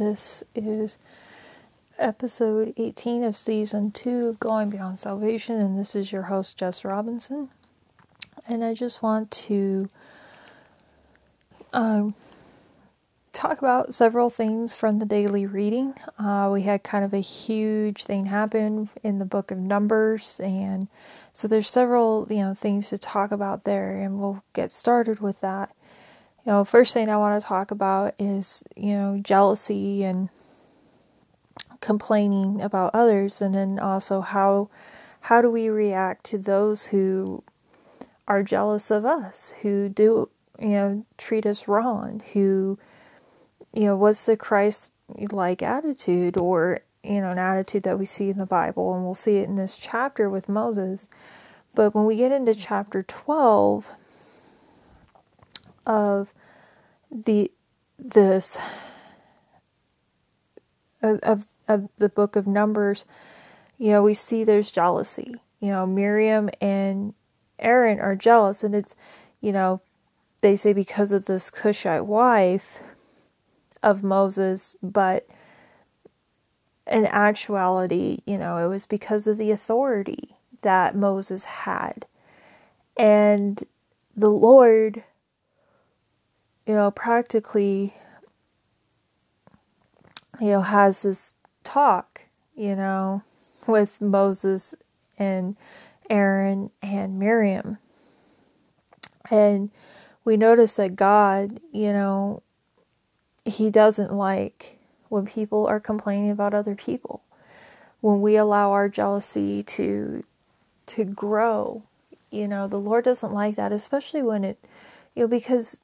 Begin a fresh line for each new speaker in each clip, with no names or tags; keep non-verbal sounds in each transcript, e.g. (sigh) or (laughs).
This is episode 18 of season 2 of Going Beyond Salvation, and this is your host, Jess Robinson. And I just want to um, talk about several things from the daily reading. Uh, we had kind of a huge thing happen in the book of Numbers, and so there's several you know things to talk about there, and we'll get started with that. You know, first thing I want to talk about is you know jealousy and complaining about others, and then also how how do we react to those who are jealous of us, who do you know treat us wrong, who you know, what's the Christ like attitude or, you know, an attitude that we see in the Bible? And we'll see it in this chapter with Moses. But when we get into chapter 12 of the this of, of the book of Numbers, you know, we see there's jealousy. You know, Miriam and Aaron are jealous, and it's, you know, they say because of this Cushite wife, of Moses, but in actuality, you know, it was because of the authority that Moses had. And the Lord, you know, practically, you know, has this talk, you know, with Moses and Aaron and Miriam. And we notice that God, you know, he doesn't like when people are complaining about other people. When we allow our jealousy to to grow, you know, the Lord doesn't like that, especially when it you know because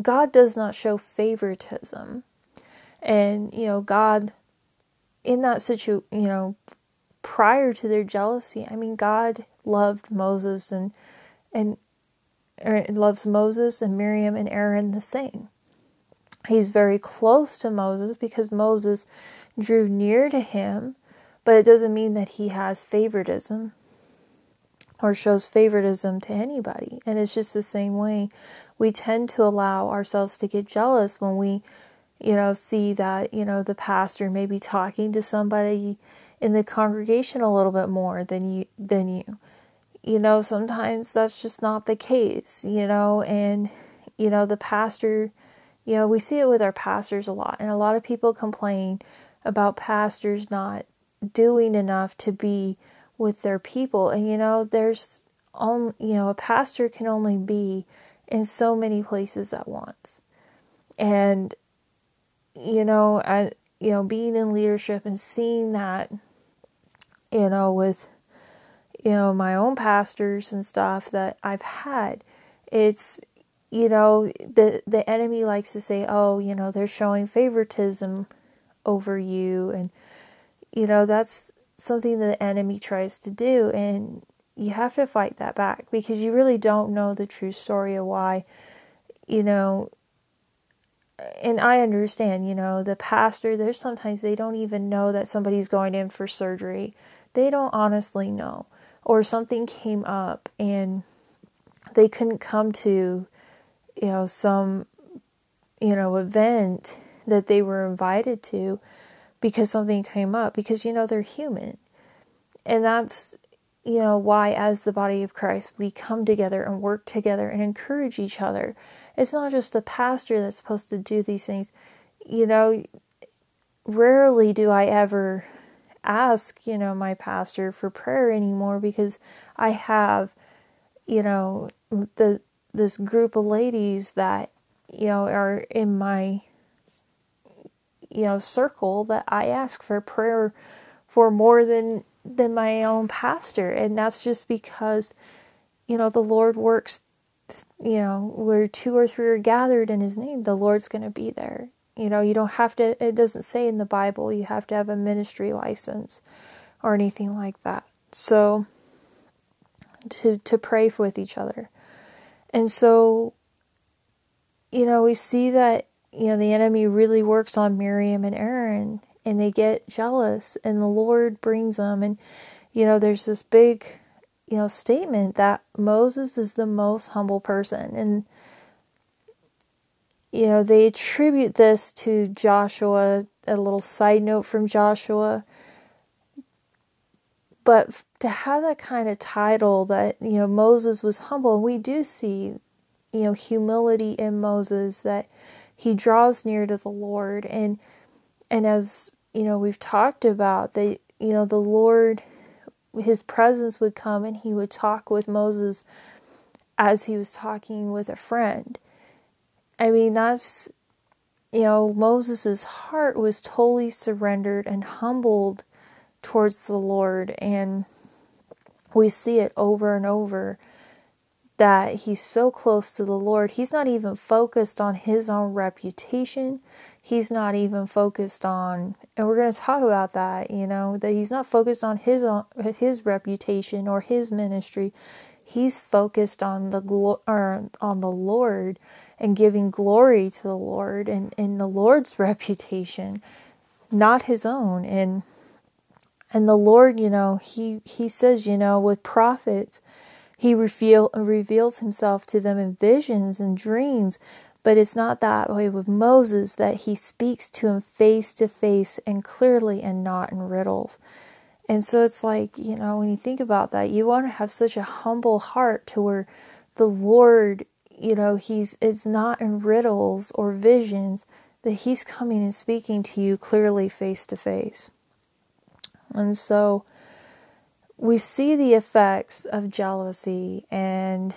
God does not show favoritism. And, you know, God in that situation, you know, prior to their jealousy, I mean, God loved Moses and and er, loves Moses and Miriam and Aaron the same. He's very close to Moses because Moses drew near to him, but it doesn't mean that he has favoritism or shows favoritism to anybody. And it's just the same way we tend to allow ourselves to get jealous when we, you know, see that, you know, the pastor may be talking to somebody in the congregation a little bit more than you than you. You know, sometimes that's just not the case, you know, and you know, the pastor you know, we see it with our pastors a lot, and a lot of people complain about pastors not doing enough to be with their people. And you know, there's on you know, a pastor can only be in so many places at once. And you know, I you know, being in leadership and seeing that you know with you know my own pastors and stuff that I've had, it's you know, the the enemy likes to say, "Oh, you know, they're showing favoritism over you," and you know that's something that the enemy tries to do, and you have to fight that back because you really don't know the true story of why, you know. And I understand, you know, the pastor. There's sometimes they don't even know that somebody's going in for surgery. They don't honestly know, or something came up and they couldn't come to you know, some, you know, event that they were invited to because something came up because, you know, they're human. And that's, you know, why, as the body of Christ, we come together and work together and encourage each other. It's not just the pastor that's supposed to do these things. You know, rarely do I ever ask, you know, my pastor for prayer anymore because I have, you know, the this group of ladies that you know are in my you know circle that I ask for prayer for more than than my own pastor. And that's just because you know the Lord works you know where two or three are gathered in his name the Lord's going to be there. You know you don't have to it doesn't say in the bible you have to have a ministry license or anything like that. So to to pray with each other. And so, you know, we see that, you know, the enemy really works on Miriam and Aaron and they get jealous and the Lord brings them. And, you know, there's this big, you know, statement that Moses is the most humble person. And, you know, they attribute this to Joshua a little side note from Joshua. But to have that kind of title that, you know, Moses was humble, we do see, you know, humility in Moses that he draws near to the Lord. And and as you know we've talked about that you know the Lord his presence would come and he would talk with Moses as he was talking with a friend. I mean that's you know Moses's heart was totally surrendered and humbled towards the Lord. And we see it over and over that he's so close to the Lord. He's not even focused on his own reputation. He's not even focused on, and we're going to talk about that, you know, that he's not focused on his own, his reputation or his ministry. He's focused on the or on the Lord and giving glory to the Lord and in the Lord's (laughs) reputation, not his own. And and the Lord, you know, he he says, you know, with prophets, he reveal, reveals himself to them in visions and dreams, but it's not that way with Moses that he speaks to him face to face and clearly and not in riddles. And so it's like, you know, when you think about that, you want to have such a humble heart to where the Lord, you know, he's it's not in riddles or visions that he's coming and speaking to you clearly face to face. And so we see the effects of jealousy and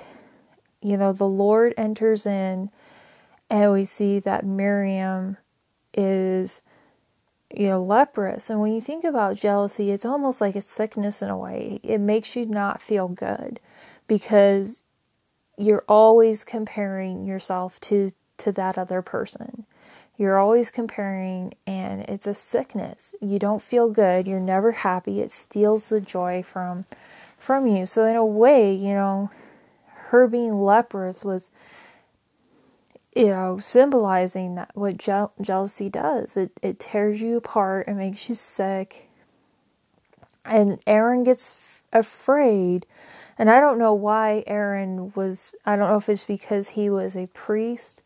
you know the lord enters in and we see that miriam is you know leprous. And when you think about jealousy it's almost like a sickness in a way. It makes you not feel good because you're always comparing yourself to to that other person you're always comparing, and it's a sickness. You don't feel good. You're never happy. It steals the joy from from you. So in a way, you know, her being leprous was, you know, symbolizing that what je- jealousy does. It it tears you apart. It makes you sick. And Aaron gets f- afraid. And I don't know why Aaron was, I don't know if it's because he was a priest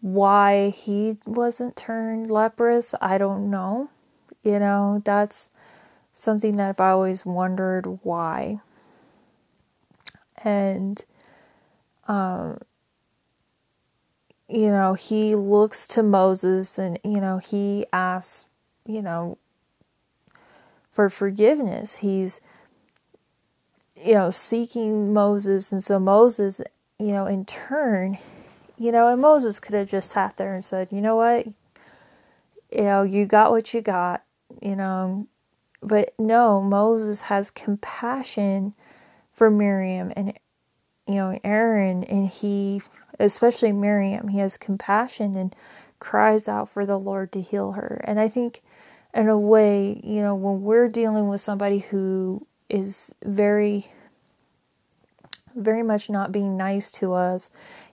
why he wasn't turned leprous, I don't know. You know, that's something that I've always wondered why. And, um, you know, he looks to Moses and, you know, he asks, you know, for forgiveness. He's, you know, seeking Moses. And so Moses, you know, in turn, you know, and Moses could have just sat there and said, you know what? You know, you got what you got, you know. But no, Moses has compassion for Miriam and, you know, Aaron, and he, especially Miriam, he has compassion and cries out for the Lord to heal her. And I think, in a way, you know, when we're dealing with somebody who is very very much not being nice to us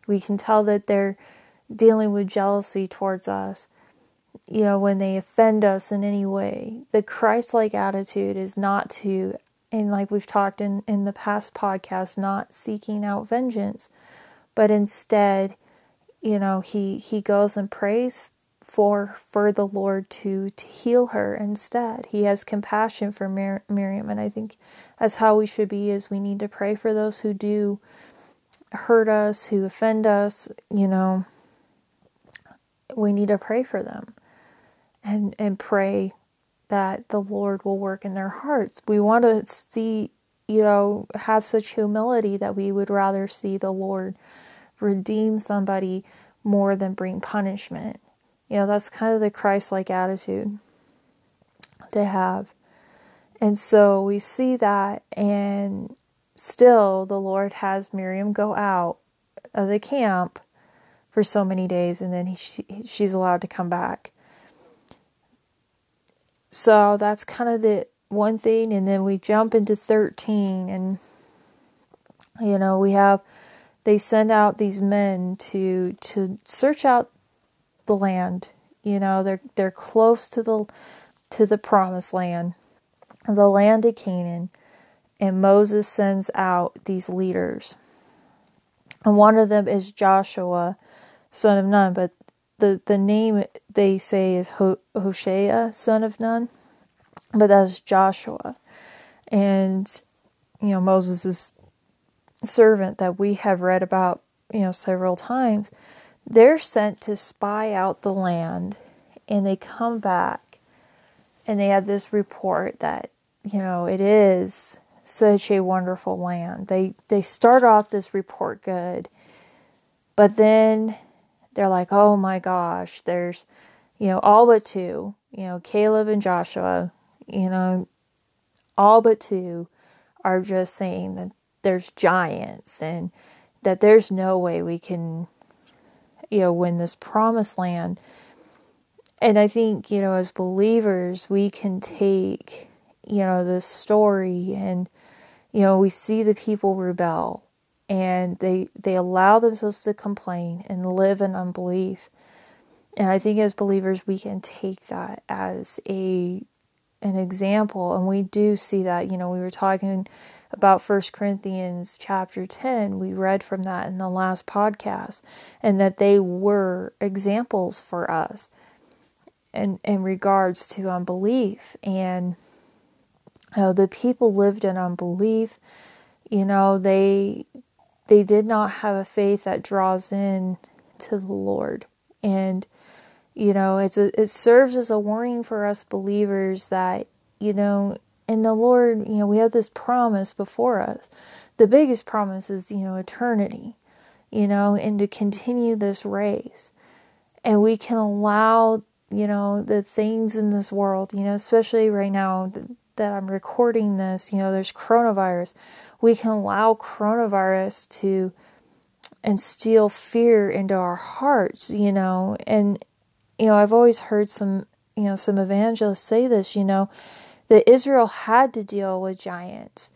we can tell that they're dealing with jealousy towards us. You know, when they offend us in any way. The Christ like attitude is not to, and like we've talked in, in the past podcast, not seeking out vengeance, but instead, you know, he, he goes and prays for for the Lord to to heal her instead. He has compassion for Mir- Miriam, and I think that's how we should be. Is we need to pray for those who do hurt us, who offend us, you know, we need to pray for them and and pray that the Lord will work in their hearts. We want to see, you know, have such humility that we would rather see the Lord redeem somebody more than bring punishment. You know, that's kind of the Christ like attitude to have. And so we see that and still the Lord has Miriam go out of the camp for so many days and then he, she, she's allowed to come back. So that's kind of the one thing and then we jump into 13 and you know we have they send out these men to to search out the land you know they're they're close to the to the promised land the land of Canaan and Moses sends out these leaders. And one of them is Joshua, son of Nun, but the the name they say is Ho- Hoshea, son of Nun, but that's Joshua, and you know Moses' servant that we have read about you know several times. They're sent to spy out the land, and they come back, and they have this report that you know it is such a wonderful land. They they start off this report good, but then they're like, "Oh my gosh, there's you know all but two, you know, Caleb and Joshua, you know, all but two are just saying that there's giants and that there's no way we can you know win this promised land." And I think, you know, as believers, we can take you know this story and you know we see the people rebel and they they allow themselves to complain and live in unbelief. And i think as believers we can take that as a an example. And we do see that you know we were talking about First Corinthians chapter 10 we read from that in the last podcast and that they were examples for us in in regards to unbelief. And uh, the people lived in unbelief. You know, they they did not have a faith that draws in to the Lord. And you know, it's a, it serves as a warning for us believers that, you know, in the Lord, you know, we have this promise before us. The biggest promise is, you know, eternity, you know, and to continue this race. And we can allow, you know, the things in this world, you know, especially right now, that I'm recording this, you know, there's coronavirus. We can allow coronavirus to instill fear into our hearts, you know, and you know, I've always heard some, you know, some evangelists say this, you know, that Israel had to deal with giants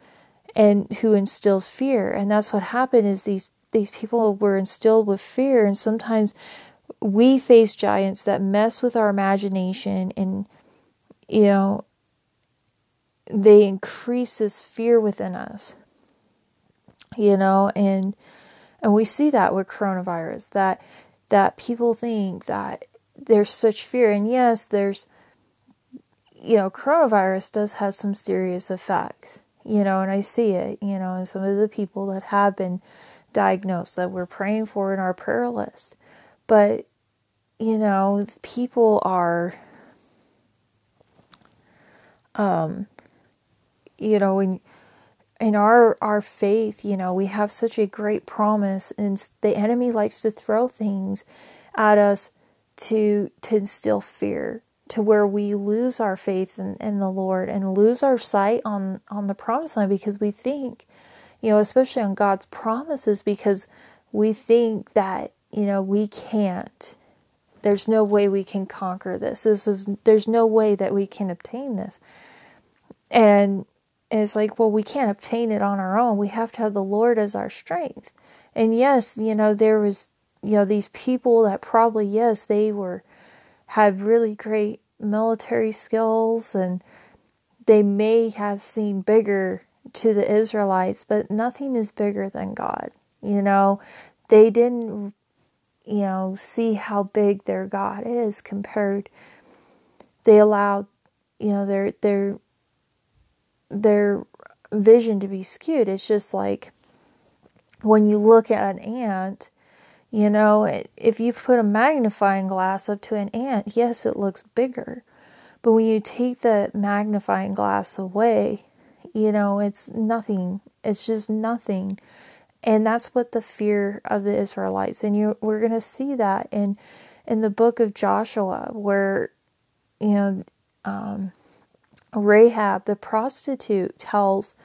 and who instilled fear, and that's what happened is these these people were instilled with fear. And sometimes we face giants that mess with our imagination and you know they increase this fear within us you know and and we see that with coronavirus that that people think that there's such fear. And yes there's you know coronavirus does have some serious effects you know and i see it you know and some of the people that have been diagnosed that we're praying for in our prayer list but you know people are um you know, in in our our faith, you know, we have such a great promise, and the enemy likes to throw things at us to to instill fear, to where we lose our faith in, in the Lord and lose our sight on on the promise line because we think, you know, especially on God's promises, because we think that you know we can't. There's no way we can conquer this. This is there's no way that we can obtain this. And it's like, well, we can't obtain it on our own. We have to have the Lord as our strength. And yes, you know, there was, you know, these people that probably, yes, they were, had really great military skills and they may have seemed bigger to the Israelites, but nothing is bigger than God. You know, they didn't, you know, see how big their God is compared. They allowed, you know, their their their vision to be skewed. It's just like when you look at an ant, you know, if you put a magnifying glass up to an ant, yes, it looks bigger. But when you take the magnifying glass away, you know, it's nothing. It's just nothing. And that's what the fear of the Israelites. And you we're going to see that in in the book of Joshua where you know um, Rahab, the prostitute, tells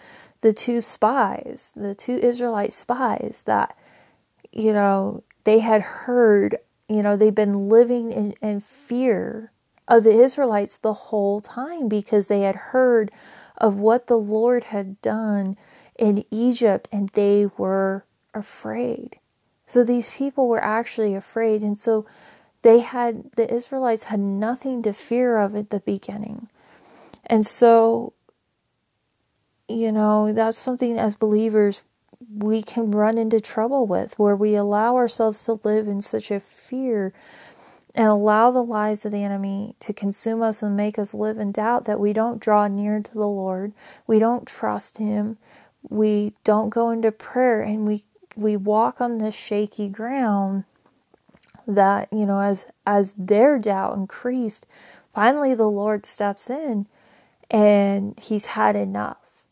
the two spies, the two Israelite spies, that, you know, they had heard, you know, they've been living in, in fear of the Israelites the whole time because they had heard of what the Lord had done in Egypt and they were afraid. So these people were actually afraid. And so they had, the Israelites had nothing to fear of at the beginning. And so, you know, that's something as believers we can run into trouble with where we allow ourselves to live in such a fear and allow the lies of the enemy to consume us and make us live in doubt that we don't draw near to the Lord, we don't trust him, we don't go into prayer and we we walk on this shaky ground that, you know, as as their doubt increased, finally the Lord steps in and he's had enough.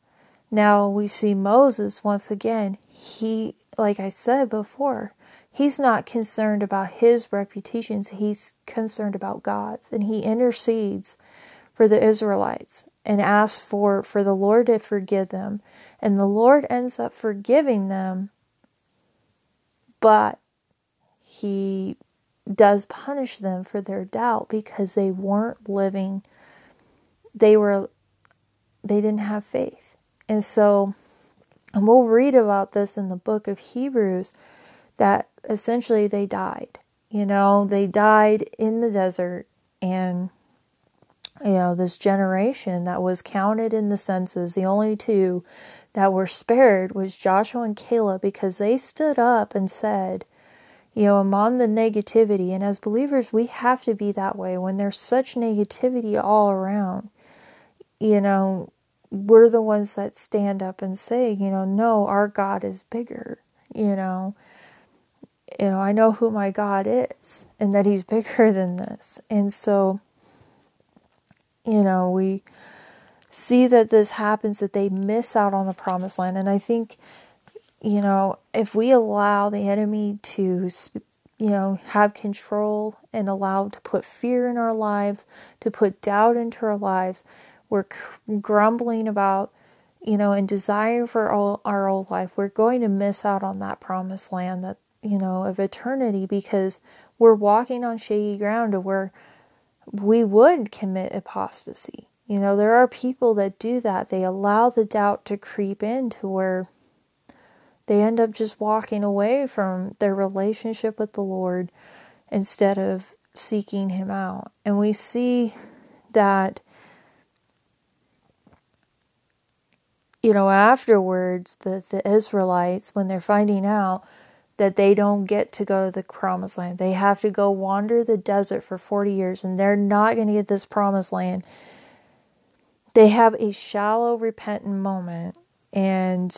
Now we see Moses once again, he like I said before, he's not concerned about his reputations, he's concerned about God's and he intercedes for the Israelites and asks for for the Lord to forgive them. And the Lord ends up forgiving them but he does punish them for their doubt because they weren't living they were they didn't have faith and so and we'll read about this in the book of Hebrews that essentially they died you know they died in the desert and you know this generation that was counted in the census the only two that were spared was Joshua and Caleb because they stood up and said you know, among the negativity. And as believers, we have to be that way when there's such negativity all around. You know, we're the ones that stand up and say, you know, no, our God is bigger. You know, you know, I know who my God is and that He's (laughs) bigger than this. And so, you know, we see that this happens, that they miss out on the promised land. And I think you know, if we allow the enemy to, you know, have control and allow to put fear in our lives, to put doubt into our lives, we're grumbling about, you know, and desire for all our old life, we're going to miss out on that promised land that, you know, of eternity because we're walking on shaky ground to where we would commit apostasy. You know, there are people that do that. They allow the doubt to creep into where they end up just walking away from their relationship with the Lord instead of seeking Him out. And we see that, you know, afterwards, the, the Israelites, when they're finding out that they don't get to go to the promised land, they have to go wander the desert for 40 years and they're not going to get this promised land. They have a shallow, repentant moment and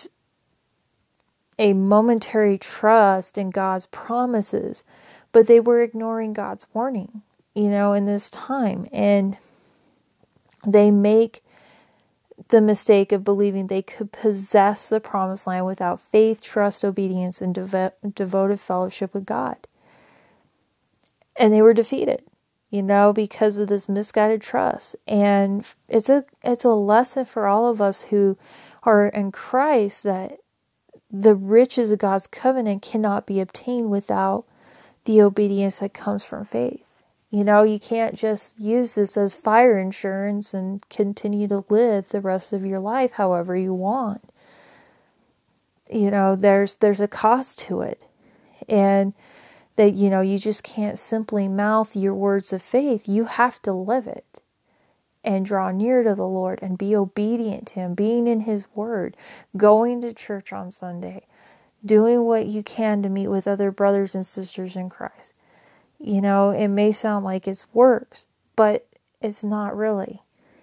a momentary trust in God's promises, but they were ignoring God's warning, you know, in this time. And they make the mistake of believing they could possess the promised land without faith, trust, obedience, and devo- devoted fellowship with God. And they were defeated, you know, because of this misguided trust. And it's a it's a lesson for all of us who are in Christ that the riches of God's covenant cannot be obtained without the obedience that comes from faith. You know, you can't just use this as fire insurance and continue to live the rest of your life however you want. You know, there's there's a cost to it. And that you know, you just can't simply mouth your words of faith. You have to live it and draw near to the Lord and be obedient to Him, being in His Word, going to church on Sunday, doing what you can to meet with other brothers and sisters in Christ. You know, it may sound like it's works, but it's not really.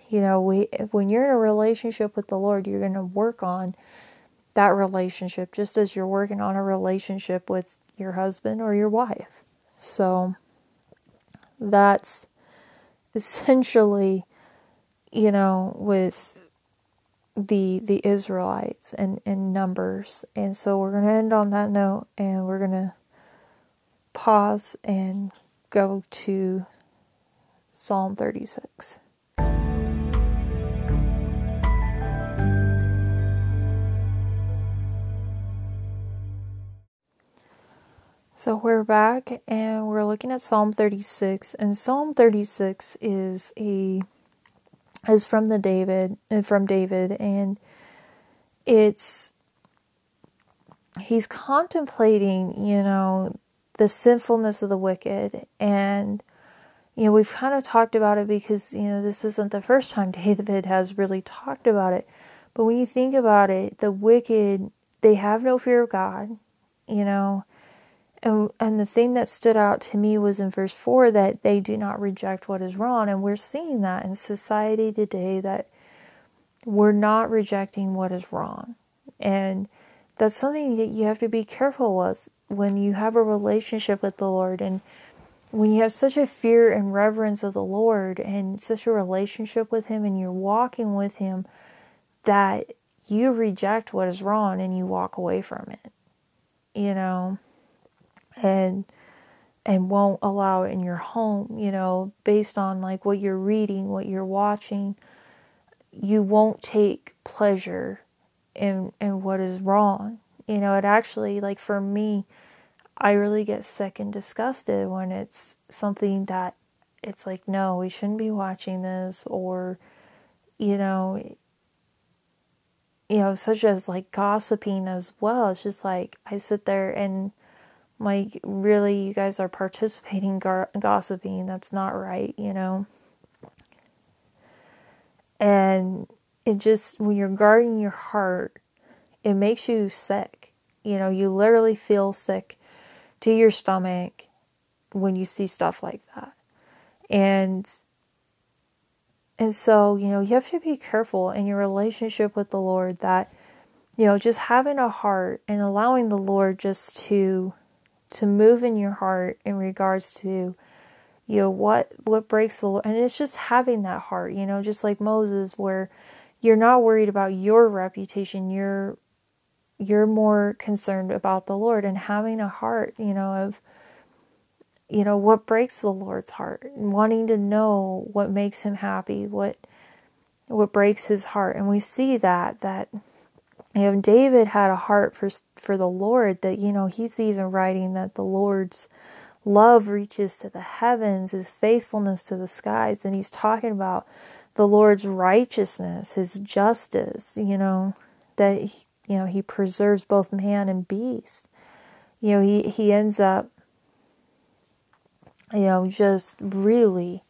You know, we when you're in a relationship with the Lord, you're going to work on that relationship just as you're working on a relationship with your husband or your wife. So that's essentially you know, with the the Israelites and in numbers. And so we're going to end on that note and we're going to pause and go to Psalm 36. So we're back and we're looking at Psalm 36 and Psalm 36 is a is from the David uh, from David and it's he's contemplating, you know, the sinfulness of the wicked. And you know, we've kind of talked about it because, you know, this isn't the first time (laughs) David has really talked about it. But when you think about it, the wicked, they have no fear of God, you know, and and the thing that stood out to me was in verse 4 that they do not reject what is wrong. And we're seeing that in society today that we're not rejecting what is wrong. And that's something that you have to be careful with when you have a relationship with the Lord and when you have such a fear and reverence of the Lord and such a relationship with him and you're walking with him that you reject what is wrong and you walk away from it you know and and won't allow it in your home, you know, based on like what you're reading, what you're watching, you won't take pleasure in in what is wrong. You know, it actually like for me, I really get sick and disgusted when it's something that it's like, no, we shouldn't be watching this or you know, you know, such as like gossiping as well. It's just like I sit there and like really you guys are participating gar- gossiping. That's not right you know? And it just when you're guarding your heart it makes you sick. You know you literally feel sick to your stomach when you see stuff like that. And and so you know you have to be careful in your relationship with the lord that you know just having a heart and allowing the lord just to to move in your heart in regards to you know what what breaks the Lord. And it's just having that heart you know just like Moses where you're not worried about your reputation you're you're more concerned about the Lord and having a heart you know of you know what breaks the Lord's heart wanting to know what makes him happy what what breaks his heart. And we see that that you know, David had a heart for for the Lord that you know he's even writing that the Lord's love reaches to the heavens, his faithfulness to the skies, and he's talking about the Lord's righteousness, his justice, you know, that he, you know he preserves both man and beast. You know, he he ends up you know just really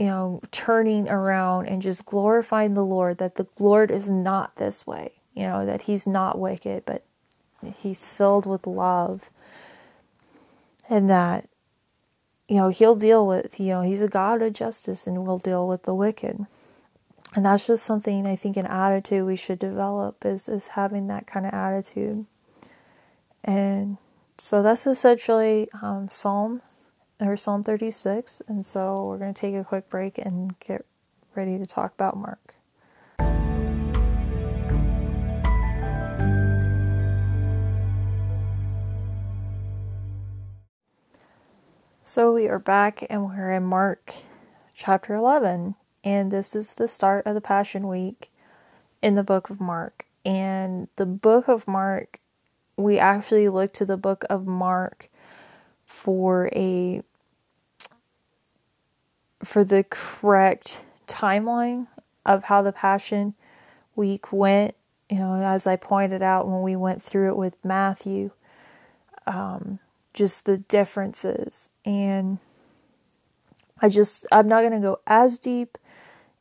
you know, turning around and just glorifying the Lord that the Lord is not this way, you know, that He's not wicked, but He's filled with love. And that, you know, He'll deal with, you know, He's a God of justice and will deal with the wicked. And that's just something I think an attitude we should develop is, is having that kind of attitude. And so that's essentially um, Psalms or Psalm 36. And so we're going to take a quick break and get ready to talk about Mark. So we are back and we're in Mark chapter 11. And this is the start of the Passion Week in the book of Mark. And the book of Mark, we actually look to the book of Mark for a for the correct timeline of how the Passion Week went. You know, as I pointed out when we went through it with Matthew, um, just the differences. And I just, I'm not going to go as deep,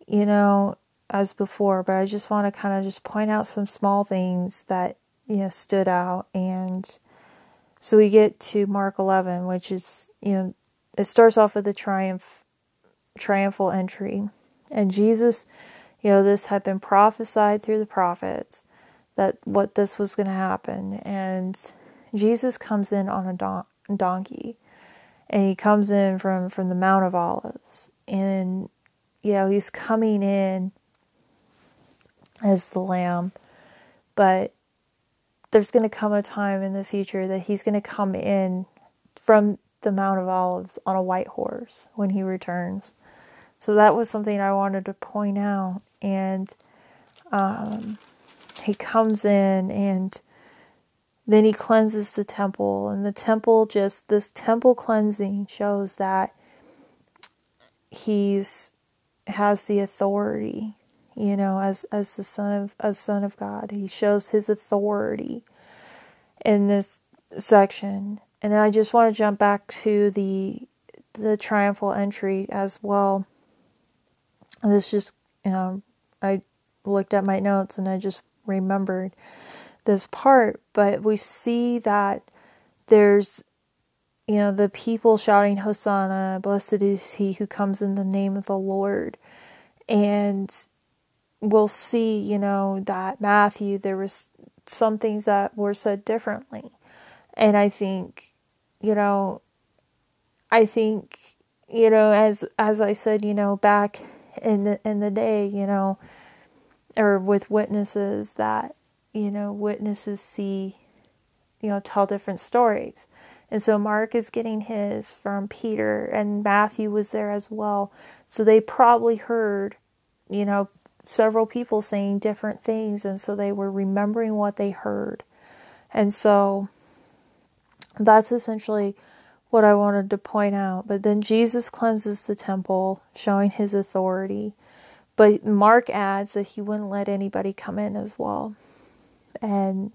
you know, as before, but I just want to kind of just point out some small things that, you know, stood out. And so we get to Mark 11, which is, you know, it starts off with the triumph triumphal entry. And Jesus, you know, this had been prophesied through the prophets that what this was going to happen. And Jesus comes in on a don- donkey, and he comes in from from the Mount of Olives, and you know he's coming in as the Lamb, but there's going to come a time in the future that he's going to come in from the Mount of Olives on a white horse when he returns. So that was something I wanted to point out. And um, he comes in and then he cleanses the temple. And the temple just, this temple cleansing shows that he's has the authority you know as as the son of as son of god. He shows his authority in this section. And i just want to jump back to the the triumphal entry as well. This just, you know, I looked at my notes and I just remembered this part, but we see that there's you know the people shouting hosanna blessed is he who comes in the name of the lord. And we'll see you know that matthew there was some things that were said differently. And i think you know i think you know as as i said you know back in the in the day you know or with witnesses that you know witnesses see you know tell different stories and so Mark is getting his from Peter, and Matthew was there as well. So they probably heard, you know, several people saying different things. And so they were remembering what they heard. And so that's essentially what I wanted to point out. But then Jesus cleanses the temple, showing his authority. But Mark adds that he wouldn't let anybody come in as well. And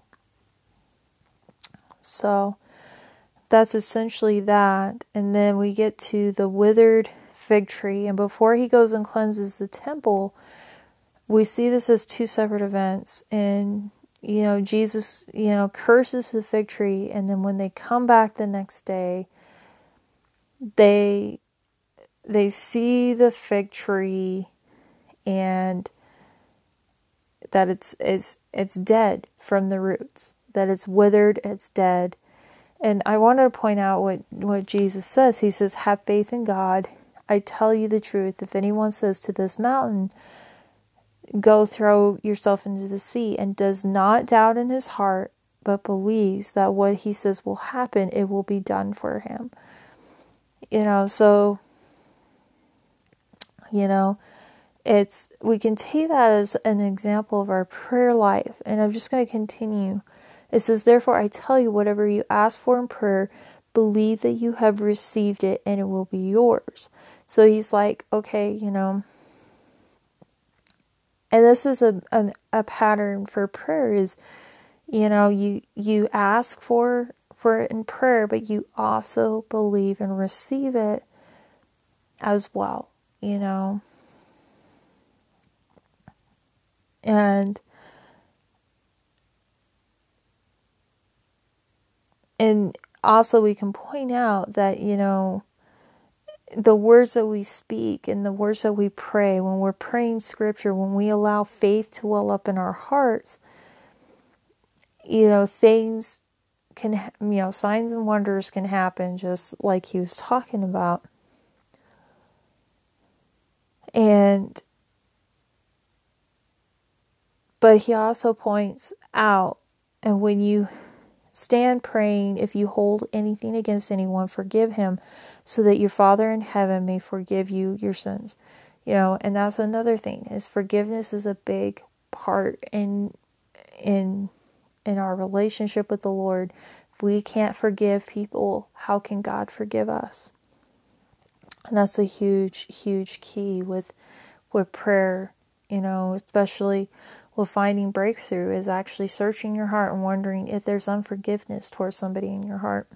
so that's essentially that. And then we get to the withered fig tree. And before he goes and cleanses the temple, we see this as two separate events. And, you know, Jesus, you know, curses the fig tree. And then when they come back the next day, they they see the fig tree and that it's it's it's dead from the roots that it's withered it's dead and I wanted to point out what, what Jesus says. He says, Have faith in God. I tell you the truth. If anyone says to this mountain, Go throw yourself into the sea, and does not doubt in his heart, but believes that what he says will happen, it will be done for him. You know, so, you know, it's, we can take that as an example of our prayer life. And I'm just going to continue it says, Therefore, I tell you, whatever you ask for in prayer, believe that you have received it and it will be yours. So he's like, okay, you know. And this is a, a, a pattern for prayer is, you know, you you ask for for it in prayer, but you also believe and receive it as well, you know. And and also we can point out that you know the words that we speak and the words that we pray when we're praying scripture when we allow faith to well up in our hearts you know things can you know signs and wonders can happen just like he was talking about. And but he also points out and when you Stand praying. If you hold anything against anyone, forgive him, so that your Father in heaven may forgive you your sins. You know, and that's another thing is forgiveness is a big part in in in our relationship with the Lord. If we can't forgive people, how can God forgive us? And that's a huge, huge key with with prayer, you know, especially well, finding breakthrough is actually searching your heart and wondering if there's unforgiveness towards somebody in your heart.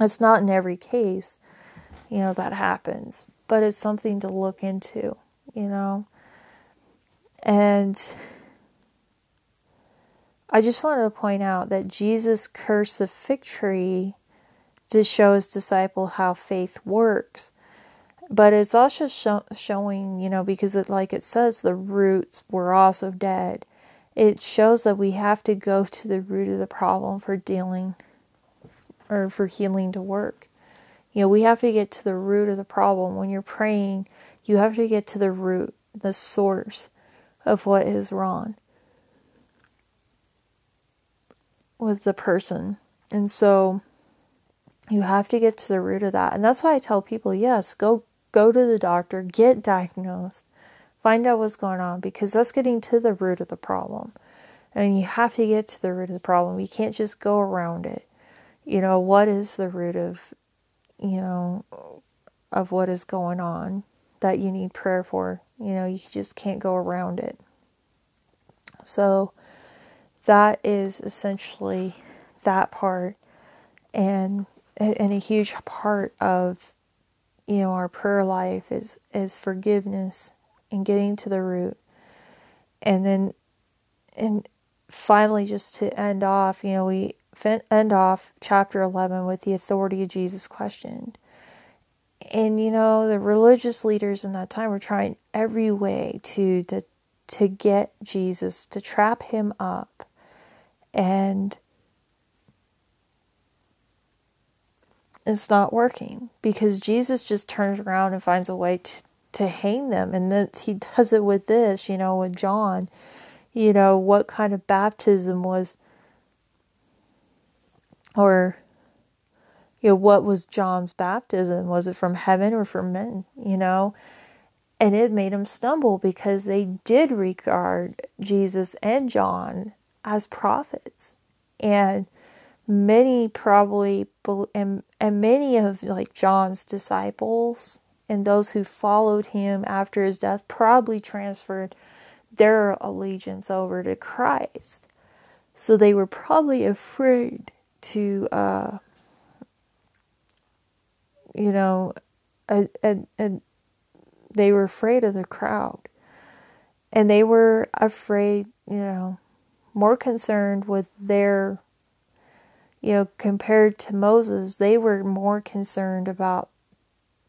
It's not in every case, you know, that happens, but it's something to look into, you know. And I just wanted to point out that Jesus cursed the fig tree to show his disciple how faith works but it's also show, showing you know because it like it says the roots were also dead. It shows that we have to go to the root of the problem for dealing or for healing to work. You know we have to get to the root of the problem. When you're praying you have to get to the root the source of what is wrong with the person. And so you have to get to the root of that. And that's why i tell people yes go go to the doctor, get diagnosed, find out what's going on because that's getting to the root of the problem. And you have to get to the root of the problem. You can't just go around it. You know, what is the root of, you know, of what is going on that you need prayer for? You know, you just can't go around it. So that is essentially that part and and a huge part of you know our prayer life is is forgiveness and getting to the root and then and finally, just to end off, you know, we end off chapter 11 with the authority of Jesus questioned. And, you know, the religious leaders in that time were trying every way to, to, to get Jesus, to trap him up. And it's not working because Jesus just turns around and finds a way to, to hang them. And that he does it with this, you know, with John. You know, what kind of baptism was, or, you know, what was John's baptism? Was it from heaven or from men? You know? And it made them stumble because they did regard Jesus and John as prophets. And many probably and, and many of like John's disciples and those who followed him after his death probably transferred their allegiance over to Christ. So they were probably afraid to uh you know and and they were afraid of the crowd. And they were afraid, you know, more concerned with their you know, compared to Moses, they were more concerned about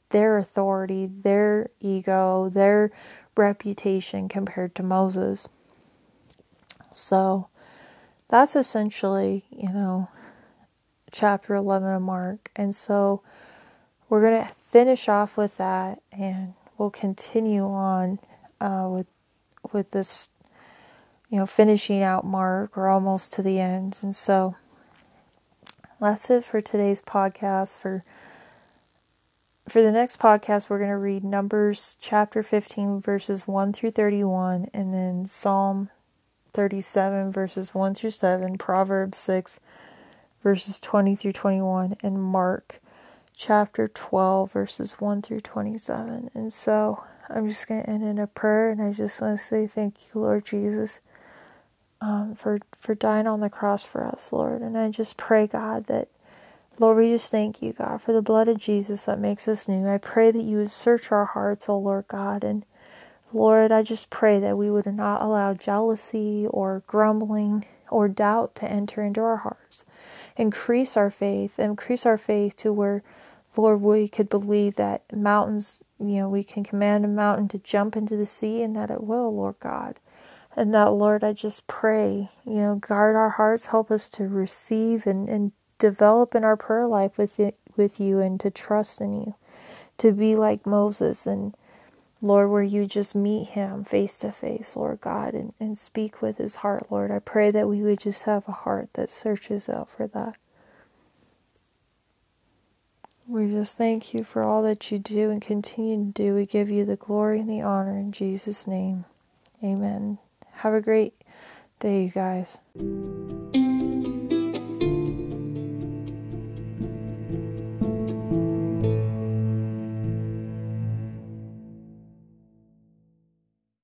their authority, their ego, their reputation compared to Moses. So that's essentially, you know, chapter 11 of Mark. And so we're going to finish off with that and we'll continue on uh, with with this you know finishing out Mark. We're almost to the end. And so that's it for today's podcast. For for the next podcast, we're going to read Numbers chapter 15, verses 1 through 31, and then Psalm 37, verses 1 through 7, Proverbs 6, verses 20 through 21, and Mark chapter 12, verses 1 through 27. And so I'm just going to end in a prayer, and I just want to say thank you, Lord Jesus um, for for dying on the cross for us, Lord. And I just pray, God, that Lord, we just thank you, God, for the blood of Jesus that makes us new. I pray that you would search our hearts, oh Lord God, and Lord, I just pray that we would not allow jealousy or grumbling or doubt to enter into our hearts. Increase our faith, increase our faith to where, Lord, we could believe that mountains, you know, we can command a mountain to jump into the sea and that it will, Lord God. And that, Lord, I just pray, you know, guard our hearts, help us to receive and, and develop in our prayer life with it, with you and to trust in you, to be like Moses and Lord, where you just meet him face to face, Lord God, and, and speak with his heart, Lord. I pray that we would just have a heart that searches out for that. We just thank you for all that you do and continue to do. We give you the glory and the honor in Jesus' name. Amen. Have a great day, you guys.